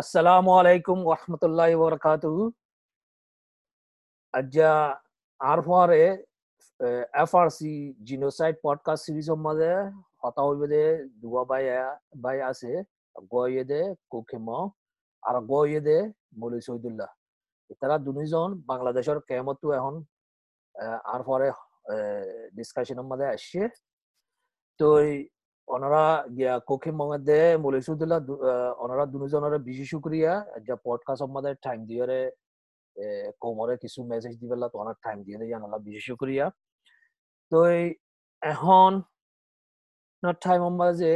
Assalamu আলাইকুম wa barakatuhu. Ajja আরফারে FRC genocide podcast সিরিজৰ মাজে হতা হইবে দুয়া বাই বাই আছে, গয়ে দে কোকেম আর গয়ে দে মৌলী শহীদুল্লাহ তারা দুজন বাংলাদেশের কেমতো এখন আরফারে ডিসকাশনের মাঝে আসছে তো ওনারা গিয়া কোকিম মধ্যে মৌলী শহীদুল্লাহ ওনারা দুজনের বেশি শুক্রিয়া। যা পডকাস্টের মাঝে টাইম দিয়ে কোমরে কিছু মেসেজ দি পেলা তোমার টাইম দিয়ে দিয়ে জানালা বেশি শুক্রিয়া। তো এখন টাইম মাঝে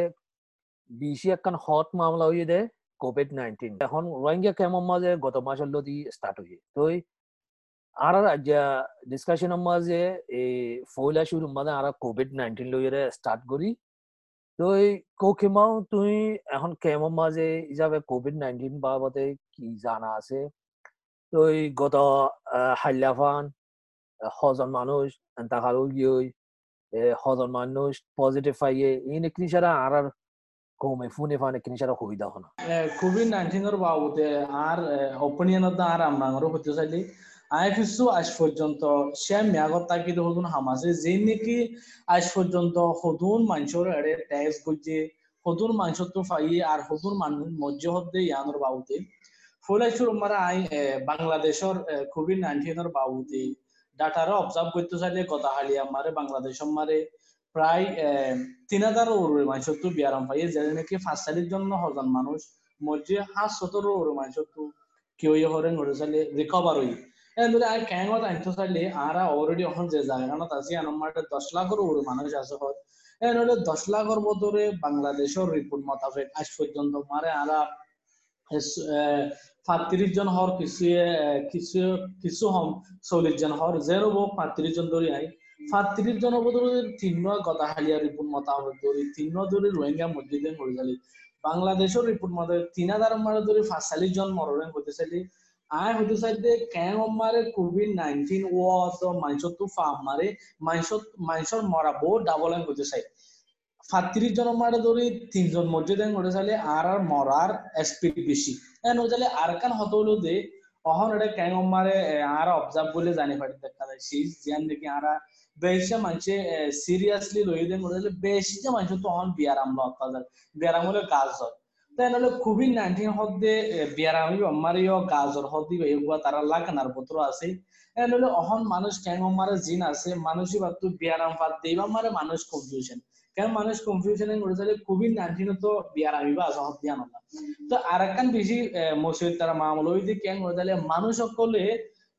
বেশি একখান হট মামলা হয়ে দে কোভিড নাইনটিন এখন রোহিঙ্গা কেমন মাঝে গত মাসের লদি স্টার্ট হয়ে তো আর যা ডিসকাশনের মাঝে এই ফয়লা শুরু মাঝে আর কোভিড নাইনটিন লইরে স্টার্ট করি। তো এই কোকিমাও তুই এখন কেমন মাঝে হিসাবে কোভিড নাইনটিন বাবদে কি জানা আছে? তো গত হাইলাফান হজন মানুষ, তাহার গিয়ে হজন মানুষ পজিটিভ পাইয়ে এই নেকি সারা আর আর কমে ফুনে ফানে কিনি সারা হই দাও না কোভিড নাইন্টিনের বাবদে আর অপিনিয়ন আর আমরা হতে চাইলি। আই কিছু আজ পর্যন্ত সে মেয়াগত তাকিদ হদুন হামাসে যে নাকি আজ পর্যন্ত হদুন মানুষের এড়ে ট্যাক্স করছে হদুন তো ফাইয়ে আর হদুন মানুষ মজ্জ হদ্দে ইয়ানোর বাবদে ফলাইছুর মারা আই বাংলাদেশের কোভিড নাইন্টিনের বাবুতে ডাটারে অবজার্ভ করতে চাইলে কথা হালি আমারে বাংলাদেশ মারে। প্রায় তিন হাজার ওর মানুষ তো বিয়ারাম পাই যে নাকি ফাঁসালির জন্য হজন মানুষ মধ্যে হাত সতেরো ওর মানুষ তো কেউ হরেন ঘরে চাইলে রিকভার হই। এন্দরে আর ক্যাঙ্গত আনতে চাইলে আরা অলরেডি এখন যে মানুষ আছে হয় লাখের বদরে বাংলাদেশের রিপোর্ট মোতাবেক আজ পর্যন্ত মারে আরা সাতত্রিশ জন হর কিছু কিছু কিছু হম চল্লিশ জন হর জেরো বক সাতত্রিশ জন ধরে আই। সাতত্রিশ জন বদলে তিন গদা হালিয়া রিপোর্ট মোতাবেক ধরে, তিন ধরে রোহিঙ্গা মসজিদে বাংলাদেশের রিপোর্ট মতে তিন হাজার মারে ধরে পাঁচচাল্লিশ জন মরণে হতে চাইলি আই হতে চাইতে কেন মারে কোভিড নাইনটিন ও মানুষের তো ফার্ম মারে মানুষের মানুষের মরা বহু ডাবল হতে চাই। সাতত্রিশ জন মারে ধরে তিনজন মসজিদে মরে চাইলে আর আর মরার স্পিড বেশি। এন ওজালে আর কান হত হলো দে, অহন এটা ক্যাং মারে আর অবজার্ভ বলে জানি পারি দেখা যায়। সেই জিয়ান দেখি আর বেশি মানুষে সিরিয়াসলি লই দেন ওজালে বেশি যে মানুষ তো অহন বিয়ার আমলা অত্যাচার। বিয়ার আমলে কাজ হয়। তাই নহলে কোভিড নাইন্টিন হদ্দে বিয়ার আমি আমারিও গাজর হদ্দি এগুলা তারা লাগানার পত্র আছে। নহলে অহন মানুষ ক্যাং মারে জিন আছে মানুষই বাতু বিয়ারাম পাত দেবা মারে মানুষ কনফিউশন কারণ মানুষ কনফিউশনে করে যাবে কোভিড নাইন্টিন তো বিয়ার আমি বা সহজ দিয়া না তো আর একখান বেশি মসজিদ তারা মামলা ওই দিকে কেন করে যালে মানুষ সকলে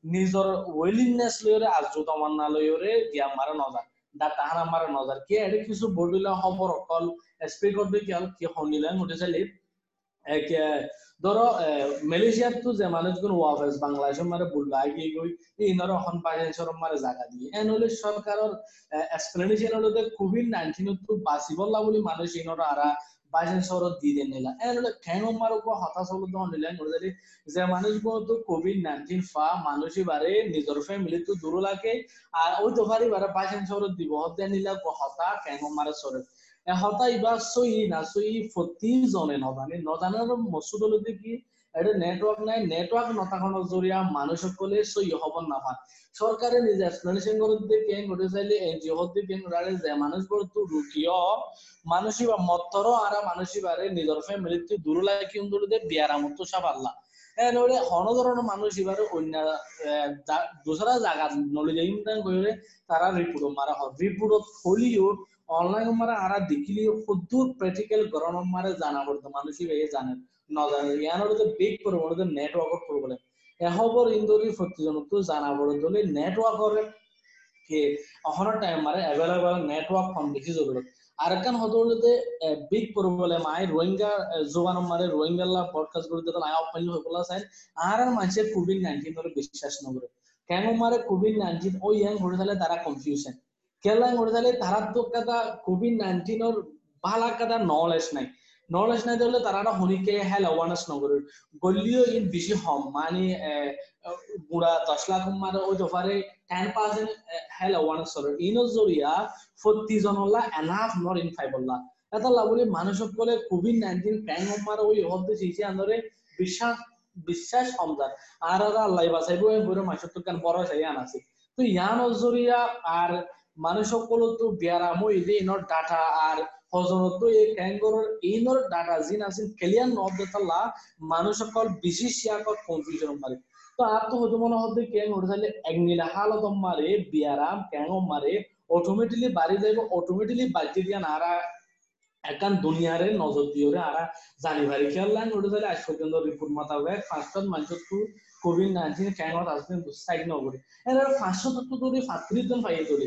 নিজের উইলিংনেস লইরে আজু তমান্না লইরে দিয়া মারে নজার দা তাহার আমার নজার কি এটা কিছু বডিলা খবর অকল স্প্রে করবে কি হনিলেন উঠে চাইলে ধরো মালয়েশিয়ার তো যে মানুষগুলো ওয়াফেস বাংলাদেশের মারে বলবা গিয়ে গই বাইরের মারে জায়গা দিয়ে। এন হলে সরকারের এক্সপ্লেনেশন হলো যে কোভিড তো বলে মানুষ ইনর আরা দিয়ে দেন নিলা। এন হলে কেন মার উপর হতাশ নিলেন যে মানুষগুলো তো কোভিড ফা মানুষই বারে নিজের ফ্যামিলি তো দূর লাগে আর ওই তো বারে দিব। হতে নিলা হতা কেন মারে শহরে হতা ইবার সই না সই ফতি জনে নজানে। নজানার মসুদ হলো কি? এটা নেটওয়ার্ক নাই। নেটওয়ার্ক নথাখনৰ জৰিয়া মানুহ সকলে সই হব নাপায়। চৰকাৰে নিজে এক্সপ্লেনেশ্যন কৰি দিয়ে কেন কৰি চাইলে এন জি অ'ত কেন কৰে যে মানুহবোৰ তো ৰুকিয় মানুষই বা মত্তর আর মানুষই বারে নিজের ফ্যামিলিতে দূর লাগে কিন্তু সব আল্লাহ নহলে হন ধরনের মানুষ এবারে অন্য দোসরা জায়গা নলে যাই মারা হয় অনলাইন মারা আরা দেখিলি সুদূর প্র্যাকটিক্যাল গরম মারে জানা পড়তো মানুষই এই জানে। নজানে ইয়ানোর যে বিগ প্রবলেম নেটওয়ার্কের প্রবলেম এহবর ইন্দোরি প্রতিজন তো জানা পড়তো নেটওয়ার্কের কে, অহনৰ টাইম মাৰে এভেলেবল নেটওয়ার্ক ফোন বেছি জৰুরত আর কান হদলতে বিগ প্রবলেম আই রোহিঙ্গা জোগান মারে রোহিঙ্গালা পডকাস্ট করে দিতে আই অপেন হই বলা চাই আর আর মানুষে কোভিড 19 ধরে বিশ্বাস নকরে কেন মারে কোভিড 19 ওই ইয়াং হয়ে তাহলে তারা কনফিউশন কেলা হয়ে তাহলে তারা তো কোভিড 19 এর ভালা কথা নলেজ নাই। নলেজ নাই দিলে তারা শুনিকে হেল অ্যাওয়ারনেস গলিও ইন বেশি হম মানে বুড়া দশ লাখ ওই ইনো ইন ফাইবল্লা এটা লাভলি মানুষ সকলে কোভিড নাইন্টিন প্যাং হমার ওই হতে চিঠি আন্দরে বিশ্বাস বিশ্বাস সমজার আর আর আল্লাহ বইরে মাসের তো কেন বড় চাই আনাছি। তো ইয়ান জরিয়া আর তো বিয়ারামো ইদে ইনর ডাটা আর হজনত এই ক্যাঙ্গরের ইনর ডাটা জিন আছেন ক্লিয়ার নবদতাল্লাহ মানুষ সকল বিশেষ ইয়াকত কনফিউশন মারে তো আর তো হতো মনে হতে ক্যাং ওটা তাহলে একনিলা হালত মারে বিয়ারাম ক্যাং মারে অটোমেটিকলি বাড়ি যাইব অটোমেটিকলি বাড়তে দিয়া নারা একান দুনিয়ারে নজর দিওরে আরা জানিবারি খেয়াল লাইন ওটা তাহলে আজ পর্যন্ত রিপোর্ট মোতাবেক ফার্স্ট মানুষ তো কোভিড নাইন্টিন ক্যাঙত আসবেন সাইড নগরে এর তত্ত্ব ধরে সাতত্রিশ জন পাইয়ে তোলে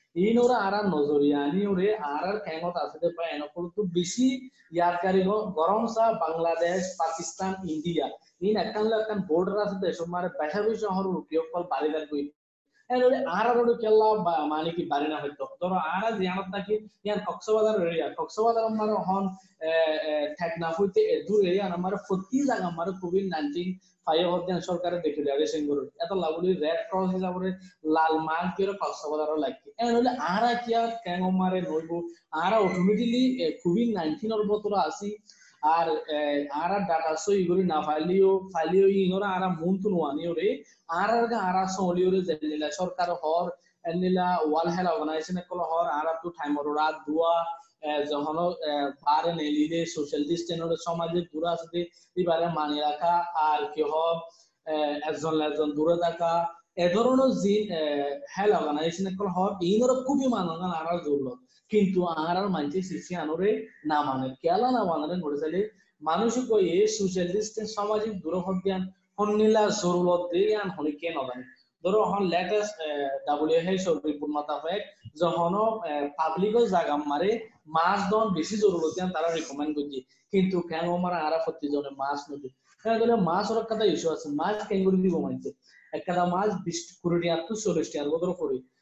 ইনোরা আরার নজরিয়া আনি ওরে আরার খেঙত আছে পায় এনকল তো বেশি ইয়াদকারী গরম সা বাংলাদেশ, পাকিস্তান ইন্ডিয়া ইন একান বর্ডার আছে দেশ মানে বেশাবি শহর রুকিয়কল বাড়িদার কই কি বাড়ি না হইতো ধরো আর জিয়ানত নাকি ইয়ান কক্সবাজার এরিয়া কক্সবাজার আমার হন ঠেকনা হইতে দূর এরিয়া আমার প্রতি জায়গা আমার কোভিড নাইন্টিন ফাইভ হদ্যান সরকারে দেখে দেওয়া সিঙ্গুর এত লাগুলি রেড ক্রস হিসাবে লাল মার্ক করে কক্সবাজারও লাগছে এমন হলে আরা কি আর ক্যাং মারে নইব আরা অটোমেটিকলি কোভিড নাইন্টিনের বতর আসি আর আরা ডাটা সই করি না, ফাইলিও ফাইলিও ইনরা আরা মন তো নোয়ানিও রে আরা আরা সলিও রে জেনিলা সরকার হর এনিলা ওয়াল হেল অর্গানাইজেশন কল হর আরা তো টাইমর রাত দুয়া যখন বারে নেলিলে সোশ্যাল ডিস্টেন্স সমাজে দূরে আসতে এবারে মানি রাখা আর কি হোক একজন একজন দূরে থাকা, এ ধরনের যে হেল অর্গানাইজেশন কল হর ইনর খুবই মানগান আর জরুরত কিন্তু আর আর মানছে সিসি আনরে না মানে কেলা না মানে ঘটে চাইলে মানুষ কয়ে সোশ্যাল ডিস্টেন্স সামাজিক দূরত্ব হন্নিলা জরুরত দিয়ে আন হনি কে নজানে ধরো হন লেটেস্ট ডাব্লিউএইচ রিপোর্ট মোতাবেক যখন পাবলিকের জায়গা মারে, মাছ দন বেশি জরুরত তারা রিকমেন্ড করছে। কিন্তু কেন মারা আরা প্রতি জনে মাছ নদী হ্যাঁ মাছ ওর একটা ইস্যু আছে, মাছ কেন করে দিব মানছে। একটা মাছ বিশ কুড়ি টিয়ার তো চল্লিশ টিয়ার বদল করি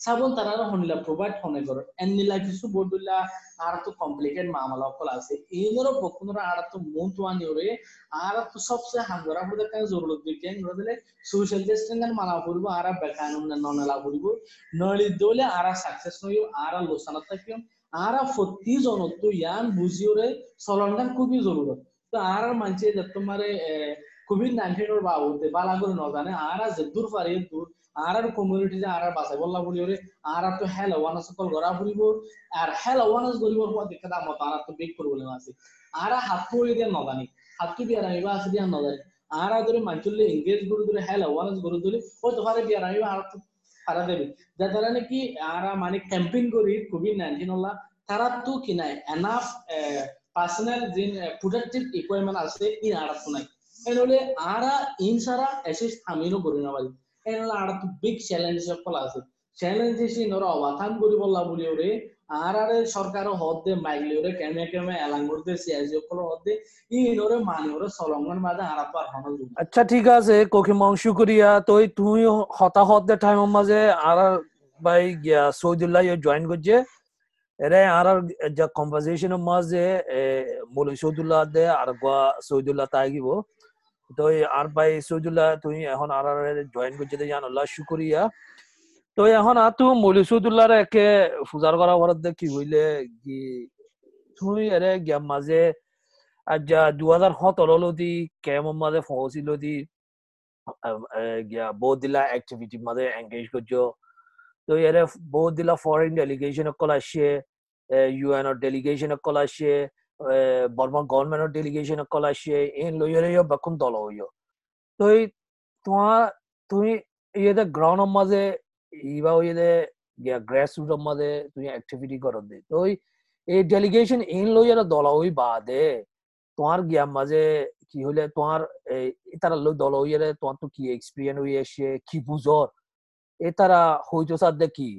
সাবন তারা হনিলা প্রোভাইড হনে করে এনিলা কিছু বদলা আর তো কমপ্লিকেট মামলা কল আছে। এইগুলো পক্ষরা আর তো মন তো আনি ওরে আর তো সবচেয়ে হাঙ্গরা হতে কাজ জরুরত দিকে দিলে সোশ্যাল ডিস্টেন্স মানা করব আর বেকানুন ননেলা করব নলি দলে আর সাকসেস নই আর লোসানা থাকিম। আর প্রতি জনত ইয়ান বুঝিওরে চলনগান খুবই জরুরত তো আর মানছে যে তোমার কোভিড নাইন্টিনের বাবদে বালা করে নজানে আর যে দূর পারে দূর আর আর কমিউনিটি যে আর আর বাঁচাই বললা বলি ওরে আর আর তো হেল অ্যাওয়ারনেস সকল গড়া ফুরিব আর হেল অ্যাওয়ারনেস গরিব দাম আর তো বিগ প্রবলেম আছে। আর হাত পড়ে দিয়ে নজানি হাত তো বিয়ার আনিবা আছে দিয়া নজানি। আর ধরে মাঞ্চলে এঙ্গেজ করে ধরে হেল অ্যাওয়ারনেস করে ধরে ও তো পারে বিয়ার আনিবা আর তো নাকি আর মানে ক্যাম্পেইন করি কোভিড নাইন্টিন হল্লা তারা তো কিনাই এনাফ পার্সোনাল যে প্রোটেক্টিভ ইকুইপমেন্ট আছে, ই আর তো নাই। এনলে আরা ইন সারা এসে আমিনো করি না পারি আর তো বিগ চ্যালেঞ্জ সকল আছে চ্যালেঞ্জ নরা অবাথান করি বললা বলি ওরে আর আর সরকার হদে মাইলি ওরে কেমে কেমে এলাং করতে সিআইজি সকল হদে ই নরে মানি ওরে সলঙ্গন বাদে আর আর হন আচ্ছা ঠিক আছে কোকি মংশু শুকরিয়া তুই তুই হতাহত দে টাইম মাঝে আর ভাই গিয়া সৌদুল্লাহ জয়েন করছে এরে আর যে কম্পোজিশন মাঝে মৌল সৌদুল্লাহ দে আর গোয়া সৌদুল্লাহ তাইগিব তো আর ভাই সৌদুল্লাহ তুই এখন আর জয়েন করছে জানাল্লাহ শুকরিয়া। তো এখন আর তুই মৌল সৌদুল্লাহ একে ফুজার করা ঘরত কি হইলে? কি তুই এরে গিয়া মাঝে আজ দু হাজার সতেরো দি কেমন মাঝে পৌঁছিল দি গিয়া বহুত দিলা অ্যাক্টিভিটি মাঝে এঙ্গেজ করছ। তো ইয়াৰে বহুত দিলা ফৰেইন ডেলিগেশ্যন অকল আসছে ইউএনৰ ডেলিগেশ্যন অকল আসছে। বৰ্মা গভৰ্ণমেণ্টৰ ডেলিগেশ্যন অকল আসছে এন লৈ বাকুন দল হইয় তো তোমার তুমি ইয়েতে গ্রাউন্ডের মাঝে ইবা ইয়েতে মাঝে তুমি অ্যাক্টিভিটি করো দে তো এই ডেলিগেশন ইন লই আর দল ওই বাদে তোমার গিয়া মাঝে কি হইলে তোমার এই তারা লই দল ওই তোমার তো কি এক্সপিরিয়েন্স হই এসে কি বুঝর এ তারা হইতো সাথে কি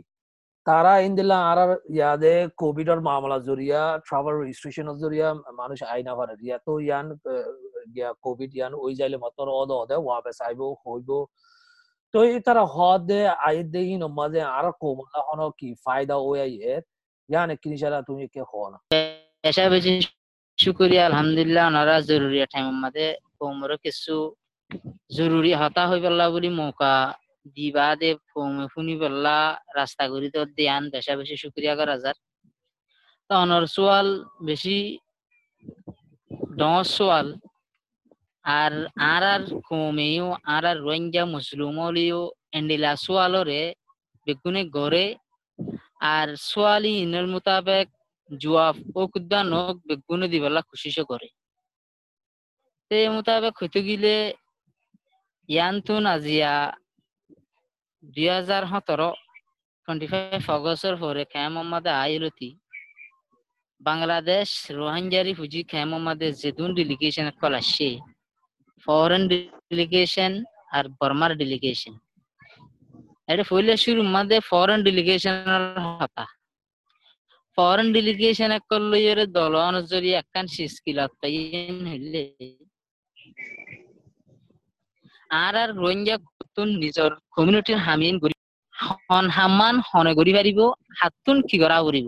তারা ইন্দিলা আর ইয়াদে কোভিড এর মামলা জরিয়া ট্রাভেল রেজিস্ট্রেশন জরিয়া, মানুষ আইনা পারে। ইয়া তো ইয়ান গিয়া কোভিড ইয়ান, ওই যাইলে মাত্র অদ অদে ওয়াবে চাইব হইব। তো এই তারা হদে আই দে ইন মাঝে আর কোমলা হন কি ফায়দা ওই এর ইয়ানে কিনিসারা তুমি কে হন পেশা বেশি শুকরিয়া, আলহামদুলিল্লাহ, ওনারা জরুরি টাইম মাঝে কোমর কিছু জরুরি হতা হই পেলা বলি মৌকা দিবা দে ফুনি পেলা রাস্তা করি তো দিয়ান পেশা বেশি শুক্রিয়া করা যার তো অনর সোয়াল বেশি ডর সোয়াল আর আর আর কমেও আর আর রোহিঙ্গা মুসলিমলিও এন্ডিলা সোয়ালরে বেগুনে গড়ে আর সোয়ালি ইনের মোতাবেক জুয়াফ ও কুদ্দা নক বেগুনে দিবেলা খুশিশো করে তে মোতাবেক হইতে গিলে ইয়ান্তুন আজিয়া দুই হাজার সতেরো টোয়েন্টি ফাইভ অগস্টর পরে খেয়া মোহাম্মদে আইলতি বাংলাদেশ রোহিঙ্গারি ফুজি খেয়া মোহাম্মদে যেদুন ডেলিগেশন কল আসছে ফরেন ডেলিগেশন আর বর্মার ডেলিগেশন এটা ফইলে শুরু মধ্যে ফরেন ডেলিগেশন হতা। ফরেন ডেলিগেশন করল এর দল অনুযায়ী একখান সিস্কিলত পাইন হইলে। আর আর রোহিঙ্গা কুতুন নিজর কমিউনিটির হামিন করি হন করি পারিব হাতুন কি করা করিব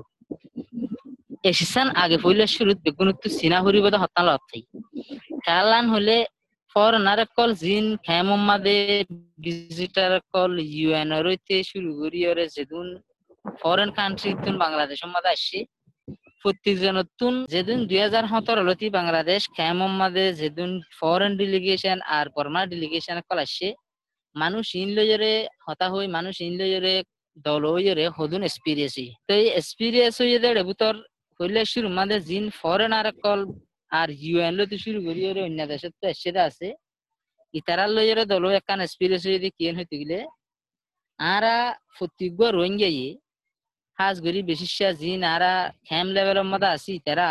এসিসান আগে পইলে শুরুত বেগুনত চিনা করিব তো হতাল অর্থাই কালান হলে ফরেনার কল জিন খেমমাদে ভিজিটার কল ইউএন রইতে শুরু করি ওরে যেদিন ফরেন কান্ট্রি তুন বাংলাদেশ মাদে আসছে প্রত্যেকজনতুন যেদিন দুই হাজার সতেরো লতি বাংলাদেশ খেমমাদে যেদিন ফরেন ডেলিগেশন আর বর্মা ডেলিগেশন কল আসছে মানুষ ইন লইরে হতা হই মানুষ ইন লইরে দল হইরে হদুন এক্সপিরিয়েন্স তো এই এক্সপিরিয়েন্স হইরে বুতর হইলে শুরু মাদে জিন ফরেন আর কল আর ইউএন লইতে শুরু করি ওরে অন্য দেশের তো এসে আছে। ইতারার লইরে দল একখান এক্সপিরিয়েন্স হইতে কিয়েন হইতে গেলে, আরা ফতিগ রোহিঙ্গাই। হাজ গরি বেশিসা জিন আরা খেম লেভেলের মধ্যে আছি, তারা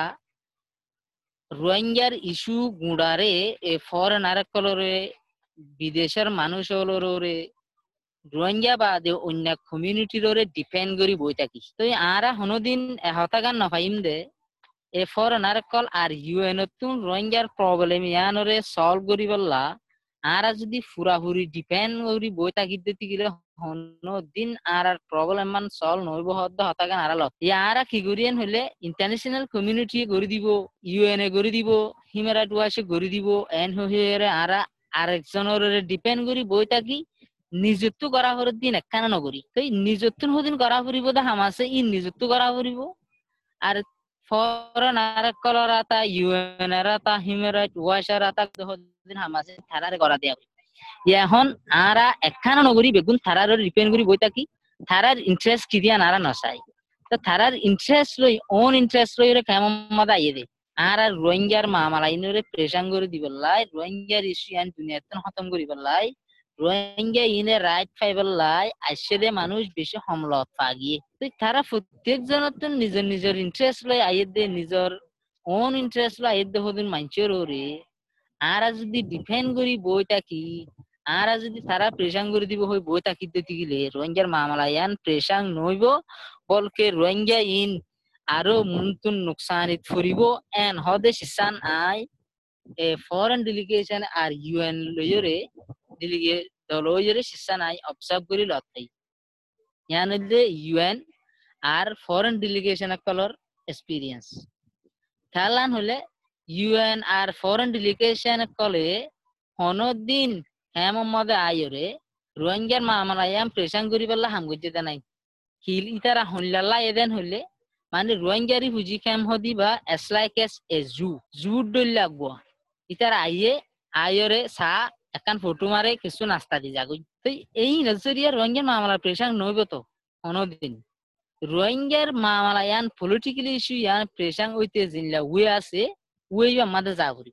রোহিঙ্গার ইস্যু গুড়ারে এ ফরেন আর কলরে বিদেশের মানুষ হলরে রোহিঙ্গা বাদে অন্য কমিউনিটির ডিপেন্ড করি বই থাকি তো আরা হনদিন হতাগান নফাইম দে, এ ফরেনার কল আর ইউএন তুন রোহিঙ্গার প্রবলেম ইয়ানরে সলভ করি বললা, আরা যদি ফুরাফুরি ডিপেন্ড করি বই থাকি দিতে গেলে দিন আর আর প্রবলেম মান সলভ নইব হদ্দ হতাগান আরা লত ইয়ারা কি করিয়েন হলে ইন্টারন্যাশনাল কমিউনিটি গড়ি দিব ইউএন এ গড়ি দিব রাইট ওয়াচে গড়ি দিব, এন হয়ে আরা আরেকজনের ডিপেন্ড করি বই থাকি নিযুক্ত করা হর দিন একখানা নগরী। তো নিযুক্ত হদিন করা ফুরিব দা হামাসে ই নিযুক্ত করা ফুরিব আর ফরেন আর কলর আতা ইউএন এর আতা হিউম্যান রাইট ওয়াচার আতা হদিন হামাসে থারারে করা দেয়া এখন আরা একখানা নগরী বেগুন থারার ডিপেন্ড করি বই থাকি থারার ইন্টারেস্ট কি দিয়া নারা নসাই। তো থারার ইন্টারেস্ট লই ওন ইন্টারেস্ট লই রে কেমন মাদা ইয়ে দে। আর আর রোহিঙ্গার মামালা ইনরে প্রেশান করে দিবলাই রোহিঙ্গার ইস্যু আন দুনিয়াতে খতম করি বললাই রোহিঙ্গা ইনে রাইট পাইবলাই আইসে দে মানুষ বেশি হমলত পাগিয়ে তো তারা প্রত্যেক জনত নিজের নিজের ইন্টারেস্ট লই আইয়ে দে, নিজের ওন ইন্টারেস্ট লয় আইয়ে দে হদিন মাঞ্চের ওরে। আর যদি ডিফেন্ড করি বই থাকি আর যদি তারা প্রেশান করে দিব হই বই থাকি দিতে গেলে? রোহিঙ্গার মামলা ইয়ান প্রেশান নইব, বলকে রোহিঙ্গা ইন আরও মুন্তুন নুকসানিত ফুরিব। এন হদে শিসান আই, এ ফরেন ডেলিগেশন আর ইউএন লয়রে ডিলিগে দলয়রে শিসান আই অবজার্ভ করি লতাই ইয়ানদে ইউএন আর ফরেন ডেলিগেশন কলর এক্সপিরিয়েন্স খেলান হলে ইউএন আর ফরেন ডেলিগেশন কলে হনদিন মোহাম্মদ আইরে রোহিঙ্গার মামলা ইয়াম প্রেশান করি পেলা হাম গজ্জে নাই হিল ইতারা হনলাল্লা এদেন হলে মানে রোহিঙ্গারি হুজি খেম হদি বা এস লাইক এস এ জু জু ডল লাগবো। ইতার আইয়ে আইরে সা একান ফটো মারে কিছু নাস্তা দি যাগুই তো এই নজরিয়া রোহিঙ্গার মামলা প্রেশার নইব তো, অনদিন। রোহিঙ্গার মামলা ইয়ান পলিটিক্যাল ইস্যু ইয়ান প্রেশার হইতে জিনলা উয়ে আছে উয়ে আমাদের যাগুরি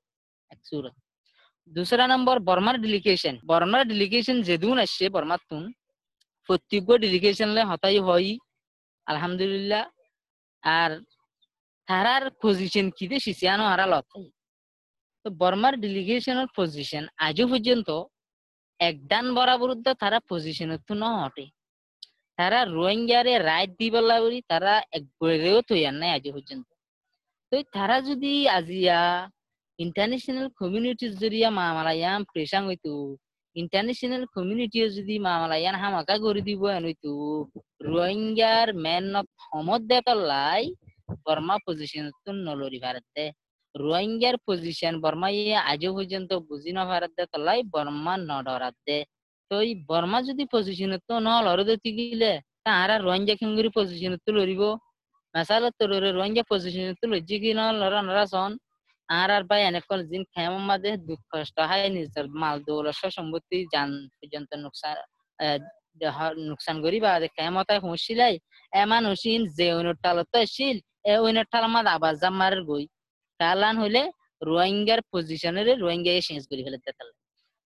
এক সুরত দুসরা নম্বর বর্মার ডেলিগেশন বর্মার ডেলিগেশন যেদুন আসছে বর্মার তুন। প্রত্যেক ডেলিগেশন লে হতাই হয়। আলহামদুলিল্লাহ। আর তারার পজিশন কিতে সিসিয়ানো আরা লতাই তো বর্মার ডেলিগেশনের পজিশন আজও পর্যন্ত একদান বরাবরুদ্ধ তারা পজিশনের তো নটে তারা রোহিঙ্গারে রাইট দিবলা বলি তারা একবারেও তৈয়ার নাই আজ পর্যন্ত। তো তারা যদি আজিয়া ইন্টারন্যাশনাল কমিউনিটির জরিয়া মামালায়াম প্রেসাং হইতো ইন্টারন্যাশনাল কমিউনিটিও যদি মামালায়ান হামাকা করে দিব হইতো রোহিঙ্গার মেন সমত দেতলাই বর্মা পজিশন তো নলরি ভারত রোহিঙ্গার পজিশন বর্মা ইয়ে আজও পর্যন্ত বুঝি না ভারত তলাই বর্মা দে। তো এই বর্মা যদি পজিশন তো ন লড়তে গিলে তাহারা রোহিঙ্গা খেঙ্গুরি পজিশন তো লড়িব। মেসালত রোহিঙ্গা পজিশন তো লজ্জি কি ন, লড়া নড়া সন আর আর ভাই এনেকল জিন খেম মাদে দুঃখ কষ্ট হাই নিজের মাল দৌলত সম্পত্তি জান পর্যন্ত নুকসান নুকসান করি বা খেমতায় হুঁসিলাই এমান হুসিন যে ওইনের টালত আসিল এ ওইনের টাল মাদ আবার জামারের গই। কালান হইলে রোহিঙ্গার পজিশনের রোহিঙ্গা শেষ করি ফেলে তাহলে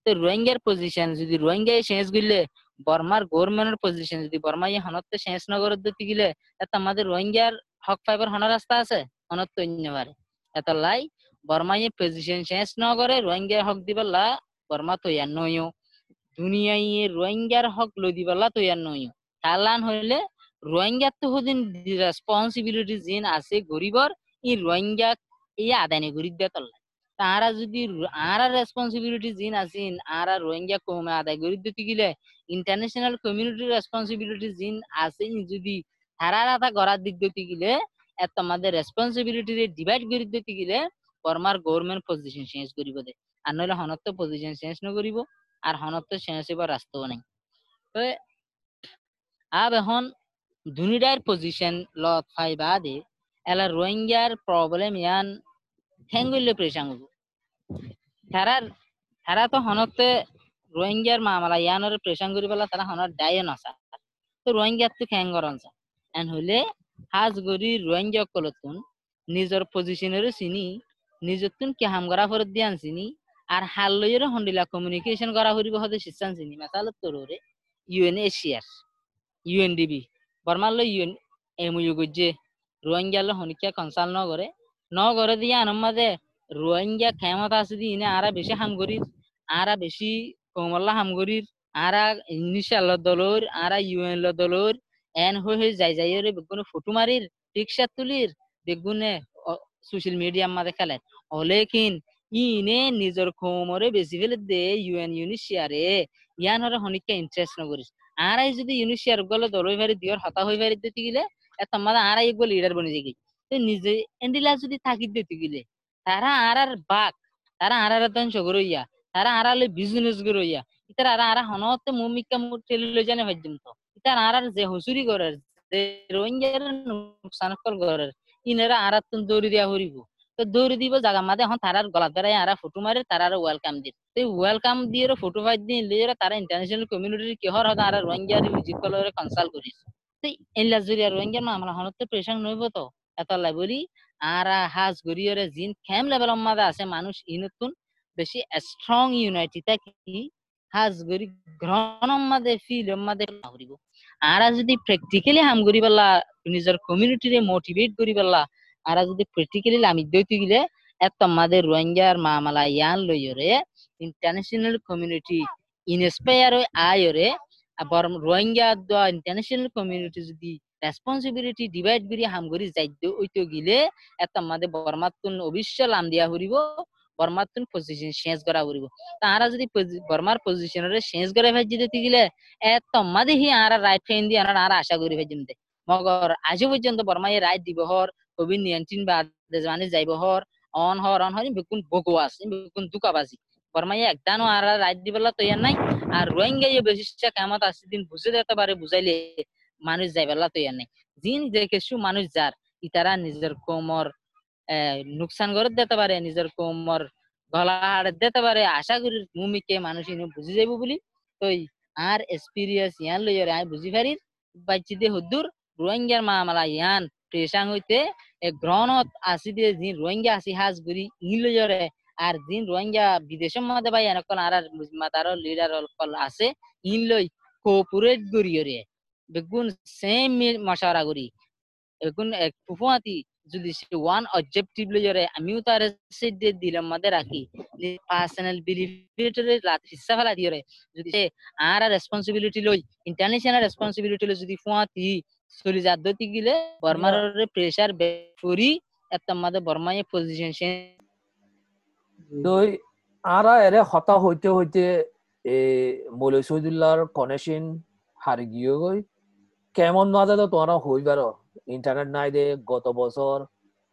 তো রোহিঙ্গার পজিশন যদি রোহিঙ্গা শেষ করলে বর্মার গভর্নমেন্টের পজিশন যদি বর্মা ইয়ে হনতে শেষ নগর দিতে গেলে এত আমাদের রোহিঙ্গার হক পাইবার হন রাস্তা আছে হনত অন্যবারে এত লাই বর্মা ইয়ে পজিশন শেষ নগরে রোহিঙ্গার হক দিবলা বর্মা তৈয়ার নয় দুনিয়ায় রোহিঙ্গার হক লই দিবলা তৈয়ার নয় কালান হইলে রোহিঙ্গার তো হদিন রেসপন্সিবিলিটি জিন আছে গরিবর ই রোহিঙ্গা এই আদানি গরিব দেতল্লা তারা যদি আরা রেসপন্সিবিলিটি জিন আছেন আরা রোহিঙ্গা কমে আদায় করে দিতে গেলে ইন্টারন্যাশনাল কমিউনিটি রেসপন্সিবিলিটি জিন আছে, যদি তারা আদা করার দিক দিতে গেলে এত আমাদের রেসপন্সিবিলিটি ডিভাইড করে দিতে গেলে বর্মার গভর্নমেন্ট পজিশন চেঞ্জ করিব দে। আর নইলে হনত পজিশন চেঞ্জ নকরিব আর হনত চেঞ্জ হইবার রাস্তাও নাই। তো আব এখন দুনিটার পজিশন লত ফাই বাদে এলা রোহিঙ্গার প্রবলেম ইয়ান ঠেঙ্গুল্য প্রেসাঙ্গু তারার তারা তো হনতে রোহিঙ্গার মামলা ইয়ানোর প্রেসাং করি পেলা তারা হনত ডাইও নাসা তো রোহিঙ্গার তো খ্যাং গরনসা এন হইলে হাজ গরি রোহিঙ্গা কলতুন নিজের পজিশনের চিনি নিজের তুন কে হাম করা ফরত দিয়ান চিনি আর হাল লইয়ের হন্ডিলা কমিউনিকেশন করা হরিব হতে শিসান চিনি মাসালত তোরে ইউএন এশিয়ার ইউএনডিবি বর্মাল ইউএন এমইউ গজ্জে। রোহিঙ্গা লো হনিকা কনসাল ন করে ন করে দিয়া আনমাদে রোহিঙ্গা খেমত আছে দি ইনে আরা বেশি হাম করির আরা বেশি কমল্লা হাম করির আরা ইনিশাল দলর আরা ইউএন দলর এন হয়ে যাই যাই রে বেগুনে ফটো মারির রিক্সা তুলির বেগুনে সোশ্যাল মিডিয়া মাঝে খেলে অলেকিন ইনে নিজের কোমরে বেশি ফেলে দে ইউএন ইউনিশিয়ারে ইয়ান হরে হনিকা ইন্টারেস্ট নকরিস। আরাই যদি ইউনিশিয়ার গলে দলই ভারি দিওর হতা হই ভারি দিতে গেলে, এত মাদা আরাই গো লিডার বনে যাই। তো নিজে, এন্ডিলা যদি থাকি দিতে গেলে, তারা আর আর বাক, তারা আর আর ধ্বংস করইয়া তারা আর আলে বিজনেস করইয়া ইতার আর আর হনতে মুমিকা মুটেল লই জানে পর্যন্ত ইতার আর আর যে হুসুরি করার যে রোহিঙ্গার নুকসান কর করার ইনারা আর তুন দৌড়ি দিয়া হরিব তো দৌড়ি দিব জায়গা মাঝে এখন তারার গলা বেড়াই আর ফটো মারে তারার ওয়েলকাম দিন তো ওয়েলকাম দিয়ে ফটো ফাইট দিন লিয়ে তারা ইন্টারন্যাশনাল কমিউনিটির কি হর হতা আর রোহিঙ্গার মিউজিক কলরে কনসাল্ট করিস তো এলা জরিয়া রোহিঙ্গার মামলা হনতে প্রেশার নইব তো। এত লাই বলি আরা হাজ গরিয়রে জিন খেম লেভেল মাদা আছে মানুষ ইনতুন বেশি স্ট্রং ইউনাইটেড কি হাজ গরি গ্রহণ মাদে ফিল মাদে করিব আরা যদি প্র্যাকটিক্যালি হাম করি পারলা নিজের কমিউনিটিরে মোটিভেট করি পারলা আরা যদি প্র্যাকটিক্যালি লামি দইতে গেলে এত মাদের রোহিঙ্গার মামলা ইয়ান লইরে ইন্টারন্যাশনাল কমিউনিটি ইনস্পায়ার আয়রে, আবার রোহিঙ্গা ইন্টারন্যাশনাল কমিউনিটি যদি রেসপন্সিবিলিটি ডিভাইড করি হাম করি যাইতে ওইতো গিলে এটা মাদে বর্মাতুন অবশ্য লাম দিয়া হরিব। বর্মাতুন পজিশন চেঞ্জ করা হরিব তারা যদি বর্মার পজিশনরে চেঞ্জ করে ভাজি দিতে গিলে এত মাদে হি আর রাইট ফেন দি আর আর আশা করি ভাজি দে মগর আজ পর্যন্ত বর্মাই রাইট দিব হর কোভিড নাইন্টিন বা মানে যাইব হর অন হর অন হরি বেকুন বকওয়াস বেকুন দুকাবাজি বর্মাই একদানো আর রাইট দিবলা তৈয়ার নাই আর রোহিঙ্গা বেশি কামত আসি দিন বুঝে দিতে পারে বুঝাইলে মানুষ যাইবার তৈয়ার নেই জিন যে কিছু মানুষ যার ইতারা নিজের কোমর নুকসান করে দিতে পারে, নিজের কোমর, গলা হাড়ে দিতে পারে, আশা করি ভূমিকে মানুষ বুঝি যাইব বলি। তো আর এক্সপিরিয়েন্স ইয়ান লইয়ারে আমি বুঝি পারি। বাইচি দে হদ্দুর, রোহিঙ্গার মামলা ইয়ান প্রেসাং হইতে গ্রহণত আসি দিয়ে জিন রোহিঙ্গা আসি হাজ গুরি ইন লইয়ারে আর জিন রোহিঙ্গা বিদেশের মধ্যে ভাই এনকল আর আর মাতার লিডার আছে ইন লই কোঅপারেট করিয়রে বেগুন সেম মশারা করি। বেগুন এক ফুফুয়াতি যদি সে ওয়ান অবজেক্টিভ লইরে আমিও তার সেডে দিলাম মাঝে রাখি। পার্সোনাল বিলিভিটরে লাত হিসা ফেলা দিয়রে যদি সে আর রেসপন্সিবিলিটি লই ইন্টারন্যাশনাল রেসপন্সিবিলিটি লই যদি ফুয়াতি চলি যাদ্দতি গিলে, বর্মার প্রেসার বেফরি একটা মাঝে বর্মায় পজিশন সে দই, আরা এরে হতা হইতে হইতে, এ মৌলই শহীদুল্লাহর কনেকশন হারি গিয়ে গই। কেমন মাঝে তো তোমরা হইবার। ইন্টারনেট নাই দে, গত বছর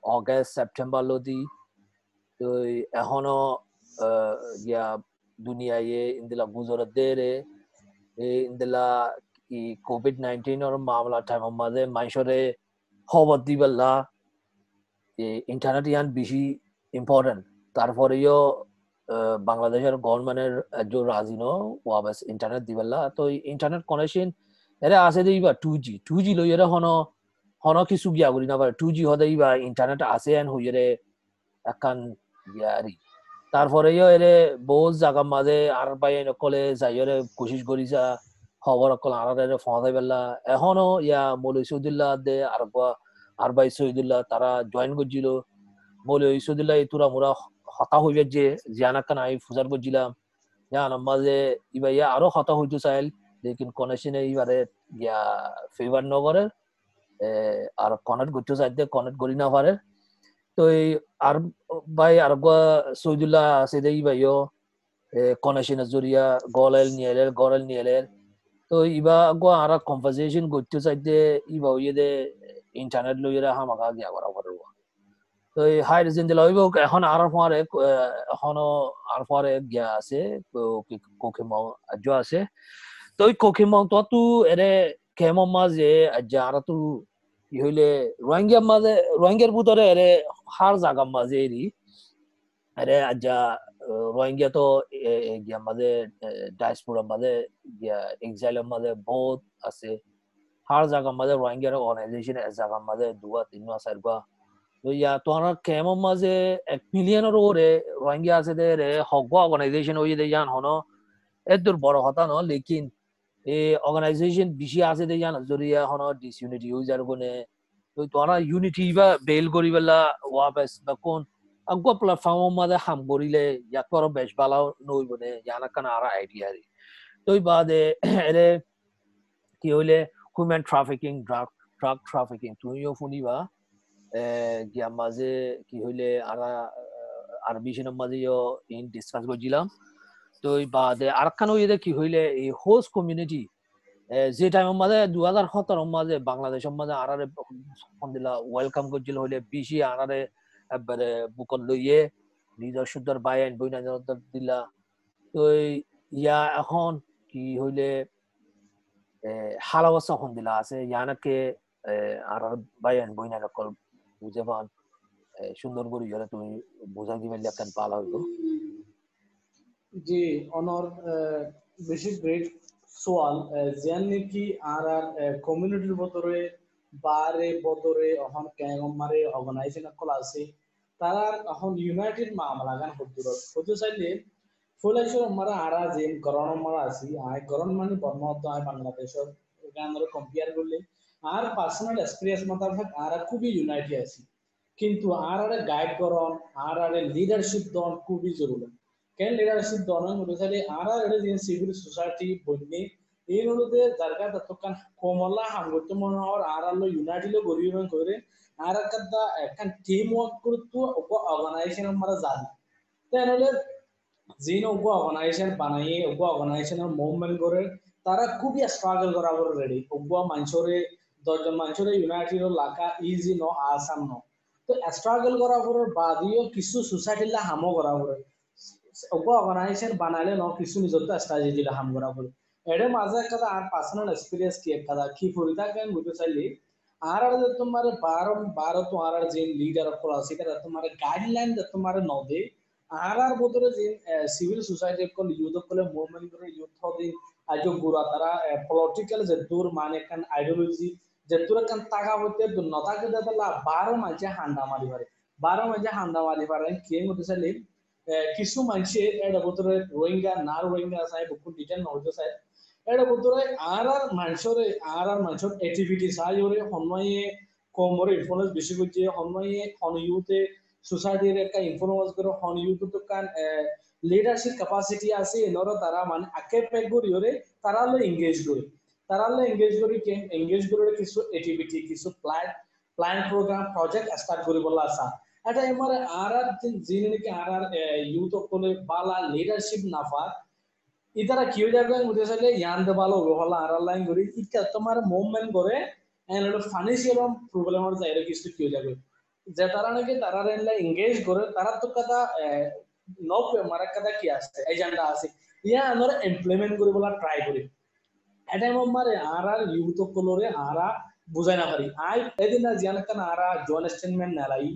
অগস্ট সেপ্টেম্বর লদি এখনও ইয়া, দুনিয়ায় ইন্দিলা গুজরত দে রে ইন্দিলা ই কোভিড নাইন্টিনের মামলা টাইমের মাঝে মানুষরে খবর দিবেলা ইন্টারনেট ইয়ান বেশি ইম্পর্টেন্ট তারপরেও বাংলাদেশের গভর্নমেন্টের যে রাজি নো ওয়াবাস ইন্টারনেট দিবেলা তো ইন্টারনেট কানেকশন এরা আছে দিবা টু জি টু জি লই এরা হন গিয়া করি না টু জি হদে বা ইন্টারনেট আছে এন হইরে একান গিয়ারি তারপরেও এরে বহুত জায়গার মাঝে আর বাই নকলে যাইরে কোশিশ করিছা খবর অকল আর ফোঁদাই বেলা এখনও ইয়া মৌলী সৈদুল্লাহ দে আর আর বাই সৈদুল্লাহ তারা জয়েন করছিল। মৌলী সৈদুল্লাহ তুরা মোরা হতা হইবে যে জিয়ানাকান আই ফুজার করছিলাম। জান মাঝে ইবা ইয়া আরও হতা হইতে চাইল, লেকিন কনেকশনে ইবারে ইয়া ফেভার নগরে আর কনেক্ট করতে চাইতে কনেক্ট করি না পারে। তো এই আর ভাই, আর সৈদুল্লাহ আছে দে ইবাইও কনেকশনের জরিয়া গলেল নিয়েলের গরেল নিয়েলের তো ইবা গো আর কনভারসেশন করতে চাইতে ইবা ইয়ে দে ইন্টারনেট লইরা হামাকা গিয়া করা পারব তো এই হাই রিজেন্ট লইব এখন আর পরে এখনও আর পরে গিয়া আছে কোকিমং আজ আছে। তো ওই কোকিমং তো তু এরে কেমন মাঝে যারা তু কি হইলে রোহিঙ্গার মাঝে, রোহিঙ্গার ভিতরে এরে হার জায়গার মাঝে এরি। এরে আজা রোহিঙ্গা তো গিয়া মাঝে ডাইসপুরার মাঝে গিয়া এক্সাইলের মাঝে বহুত আছে। হার জায়গার মাঝে রোহিঙ্গার অর্গানাইজেশন জায়গার মাঝে দুয়া তিন মাস চারবা তো ইয়া তোমরা কেমন মাঝে এক মিলিয়নের ওরে রোহিঙ্গা আছে দে রে হক অর্গানাইজেশন ওই দে জান হনো। এদুর বড় কথা ন, লেকিন এই অর্গানাইজেশন বেশি আছে দে জান জরিয়া হনো ডিসইউনিটি হই যার কোনে তো তোমরা ইউনিটি বা বেল করি বেলা ওয়াপেস বা কোন আগুয়া প্ল্যাটফর্ম মাঝে হাম করিলে ইয়াক আরও বেশ ভালো নই বনে জানা কানা আর আইডিয়া রি তো বাদে এরে কি হইলে human trafficking drug drug trafficking তুমিও শুনিবা গিয়া মাঝে কি হইলে আরা আর বিশনের মাঝে ইন ডিসকাস করছিলাম তো বাদে আর খান হইলে কি হইলে, এই হোস্ট কমিউনিটি যে টাইমের মাঝে দু হাজার সতেরোর মাঝে, বাংলাদেশের মাঝে আরারে দিলা ওয়েলকাম করছিল হইলে বেশি আরারে একবারে বুকন লইয়ে, নিজের শুদ্ধর বাইন বইনা দিলা। তো ইয়া এখন কি হইলে হালাবাসা এখন দিলা আছে, ইয়ানাকে আর বাইন বইনা নকল বুঝে পান। সুন্দর করে তুমি বোঝা দিবেন কেন পালা গ্রেট সোয়াল যেন আর আর কমিউনিটির বারে অর্গানাইজেশন কল আছে। তারা এখন ইউনাইটেড মামলা গান হদ্দুর। হতে চাইলে ফুলাইছর মারা আরা যে গরম মারা আছি। আই গরম মানে বর্মত আই বাংলাদেশের গান কম্পেয়ার করলে। আর পার্সোনাল এক্সপিরিয়েন্স মোতাবেক আর খুবই ইউনাইটেড আছি। কিন্তু আর আরে গাইড করন আর আরে লিডারশিপ দন খুবই জরুরি কেন লিডারশিপ দন অনুসারে? আর আর যে সিভিল সোসাইটি বন্যে এই অনুরোধে জারগা ততক্ষণ কমলা হামগত মনে হওয়ার আর আলো ইউনাইটেড গরিব করে আর একটা একখান টিম ওয়ার্ক করতো অর্গানাইজেশন আমরা জানি। তাহলে যিন অজ্ঞ অর্গানাইজেশন বানাইয়ে অজ্ঞ অর্গানাইজেশনের মুভমেন্ট করে তারা খুবই স্ট্রাগল করা রেডি অজ্ঞ মানুষরে দশজন মানুষরে ইউনাইটেড লাকা ইজি ন, আসাম ন। তো স্ট্রাগল করা পরে বাদিও কিছু সোসাইটি লা হামো করা ন, কিছু নিজের তো স্ট্র্যাটেজি লা হাম করা পরে এর মাঝে একটা আর পার্সোনাল এক্সপিরিয়েন্স কি একটা কি ফুরিদা কেন বুঝতে চাইলি আর আর তোমার বারো বারো তো আর যে লিডার অফ আছে এটা তোমার গাইডলাইন তোমার ন দে আর আর বোতরে যে সিভিল সোসাইটি কল ইউথ কলে মুভমেন্ট করে ইউথ দিন আজো গুড়া তারা পলিটিক্যাল যে দূর মানে কান আইডিওলজি যে দূর কান টাকা হইতে নতাকে দাদা বারো মাঝে হান্ডা মারি পারে বারো মাঝে হান্ডা মারি পারে কে মধ্যে চাইলে কিছু মানুষের এটা বোতরে রোহিঙ্গা, না রোহিঙ্গা আছে beaucoup ডিটেল নলতে চাই এটা বোতরে আর আর মানুষের আর আর মানুষের অ্যাক্টিভিটি চাই ওরে সময়ে কোমরে ইনফ্লুয়েন্স বেশি করছে। হনমাইয়ে হন ইউতে সোসাইটির একটা ইনফ্লুয়েন্স করে হন ইউতে তো কান লিডারশিপ ক্যাপাসিটি আছে এনর তারা মানে আকে পেগ করি ওরে তারা হলো এঙ্গেজ করে। তারা হলো এঙ্গেজ করি এঙ্গেজ করে কিছু এক্টিভিটি কিছু plan plan program project start করি বলা আসা এটা এমার আর আর যিনি নাকি আর আর ইউথ সকলে বালা লিডারশিপ নাফা, ইতারা কি হয়ে যাবে? উদ্দেশ্যে ইয়ান দে ভালো হলা আর লাইন করি। ইটা তোমার মুভমেন্ট করে এন্ড ফাইন্যান্সিয়াল প্রবলেম আর যাই কিছু কি হয়ে যাবে। যে তারা নাকি তারা এঙ্গেজ করে তারা তো কথা নক মারা কথা কি আছে এজেন্ডা আছে। ইয়া আমরা ইমপ্লিমেন্ট কৰিবলৈ ট্রাই করি এটা মারে আর আর ইউথ কলরে আরা বুঝাই না পারি আই, এদিন না জিয়ান কান আরা জন স্টেটমেন্ট নালাই